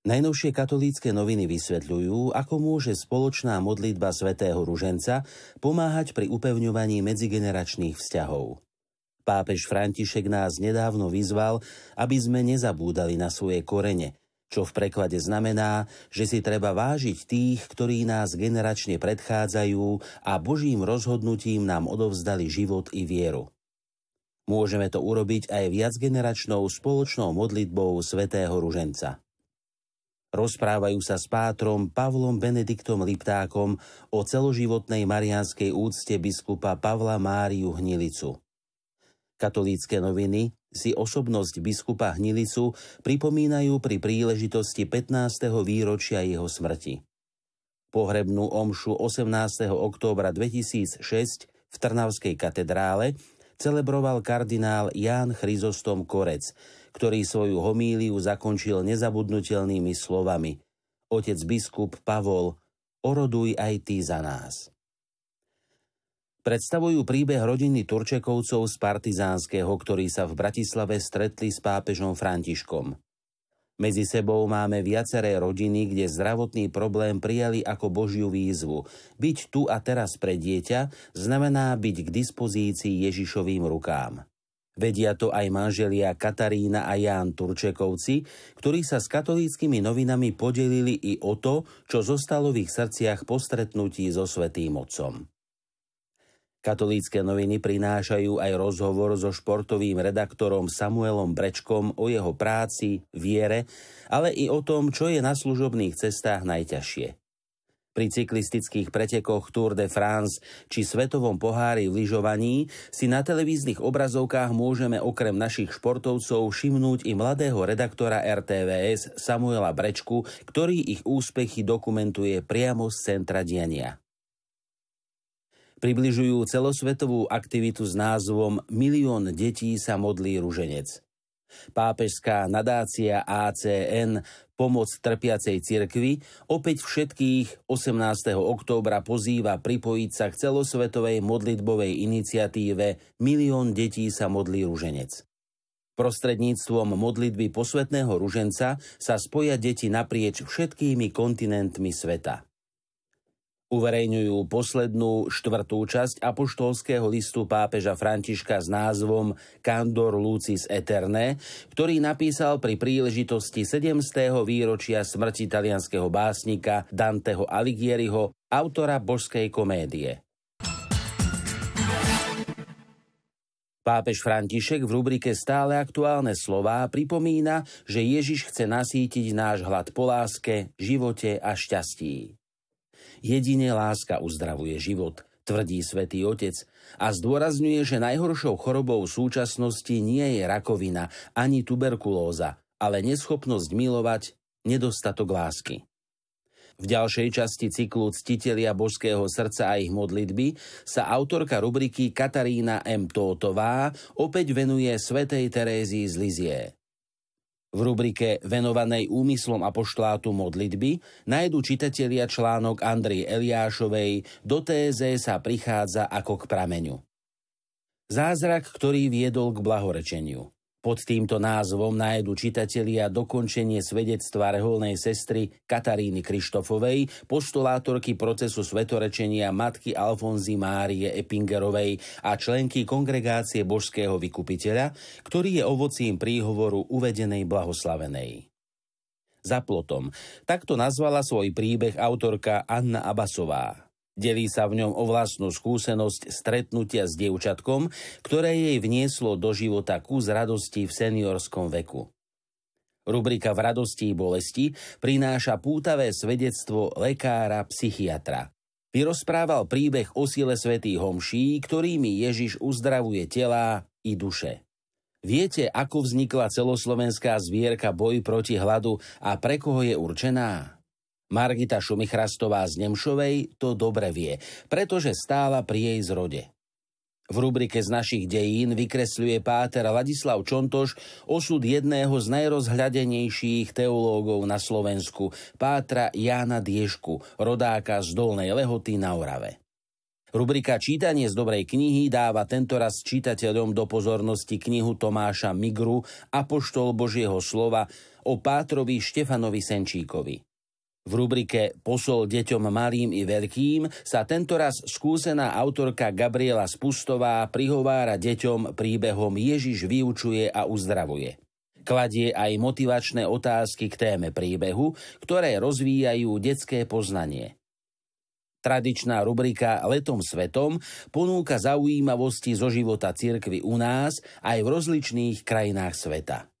Najnovšie katolícke noviny vysvetľujú, ako môže spoločná modlitba svätého Ruženca pomáhať pri upevňovaní medzigeneračných vzťahov. Pápež František nás nedávno vyzval, aby sme nezabúdali na svoje korene, čo v preklade znamená, že si treba vážiť tých, ktorí nás generačne predchádzajú a Božím rozhodnutím nám odovzdali život i vieru. Môžeme to urobiť aj viacgeneračnou spoločnou modlitbou svätého Ruženca. Rozprávajú sa s pátrom Pavlom Benediktom Liptákom o celoživotnej marianskej úcte biskupa Pavla Máriu Hnilicu. Katolícke noviny si osobnosť biskupa Hnilicu pripomínajú pri príležitosti 15. výročia jeho smrti. Pohrebnú omšu 18. októbra 2006 v Trnavskej katedrále celebroval kardinál Ján Chryzostom Korec, ktorý svoju homíliu zakončil nezabudnutelnými slovami Otec biskup Pavol, oroduj aj ty za nás. Predstavujú príbeh rodiny Turčekovcov z Partizánskeho, ktorí sa v Bratislave stretli s pápežom Františkom. Medzi sebou máme viaceré rodiny, kde zdravotný problém prijali ako Božiu výzvu. Byť tu a teraz pre dieťa znamená byť k dispozícii Ježišovým rukám. Vedia to aj manželia Katarína a Ján Turčekovci, ktorí sa s katolíckými novinami podelili i o to, čo zostalo v ich srdciach po stretnutí so Svetým Otcom. Katolícke noviny prinášajú aj rozhovor so športovým redaktorom Samuelom Brečkom o jeho práci, viere, ale i o tom, čo je na služobných cestách najťažšie. Pri cyklistických pretekoch Tour de France či svetovom pohári v lyžovaní si na televíznych obrazovkách môžeme okrem našich športovcov všimnúť i mladého redaktora RTVS Samuela Brečku, ktorý ich úspechy dokumentuje priamo z centra diania. Približujú celosvetovú aktivitu s názvom Milión detí sa modlí ruženec. Pápežská nadácia ACN Pomoc trpiacej cirkvi opäť všetkých 18. októbra pozýva pripojiť sa k celosvetovej modlitbovej iniciatíve Milión detí sa modlí ruženec. Prostredníctvom modlitby posvetného ruženca sa spoja deti naprieč všetkými kontinentmi sveta. Uverejňujú poslednú štvrtú časť apoštolského listu pápeža Františka s názvom Candor Lucis Eterne, ktorý napísal pri príležitosti 7. výročia smrti talianského básnika Danteho Alighieriho, autora božskej komédie. Pápež František v rubrike Stále aktuálne slová pripomína, že Ježiš chce nasítiť náš hlad po láske, živote a šťastí. Jedine láska uzdravuje život, tvrdí svätý Otec a zdôrazňuje, že najhoršou chorobou súčasnosti nie je rakovina ani tuberkulóza, ale neschopnosť milovať, nedostatok lásky. V ďalšej časti cyklu Ctitelia božského srdca a ich modlitby sa autorka rubriky Katarína M. Tótová opäť venuje svätej Terézii z Lizie. V rubrike venovanej úmyslom apoštolátu modlitby nájdu čitatelia článok Andrej Eliášovej Do téze sa prichádza ako k prameňu. Zázrak, ktorý viedol k blahorečeniu. Pod týmto názvom nájdu čitatelia dokončenie svedectva reholnej sestry Kataríny Krištofovej, postulátorky procesu svetorečenia matky Alfonzy Márie Epingerovej a členky kongregácie božského vykupiteľa, ktorý je ovocím príhovoru uvedenej blahoslavenej. Za plotom. Takto nazvala svoj príbeh autorka Anna Abasová. Delí sa v ňom o vlastnú skúsenosť stretnutia s dievčatkom, ktoré jej vnieslo do života kus radosti v seniorskom veku. Rubrika v radosti i bolesti prináša pútavé svedectvo lekára psychiatra. Vyrozprával príbeh o sile svätých homší, ktorými Ježiš uzdravuje telá i duše. Viete, ako vznikla celoslovenská zvierka boj proti hladu a pre koho je určená? Margita Šumichrastová z Nemšovej to dobre vie, pretože stála pri jej zrode. V rubrike z našich dejín vykresľuje páter Ladislav Čontoš osud jedného z najrozhľadenejších teológov na Slovensku, pátra Jána Diešku, rodáka z Dolnej Lehoty na Orave. Rubrika Čítanie z dobrej knihy dáva tentoraz čitateľom do pozornosti knihu Tomáša Migru Apoštol Božieho slova o Pátrovi Štefanovi Senčíkovi. V rubrike Posol deťom malým i veľkým sa tentoraz skúsená autorka Gabriela Spustová prihovára deťom príbehom Ježiš vyučuje a uzdravuje. Kladie aj motivačné otázky k téme príbehu, ktoré rozvíjajú detské poznanie – Tradičná rubrika Letom svetom ponúka zaujímavosti zo života cirkvy u nás aj v rozličných krajinách sveta.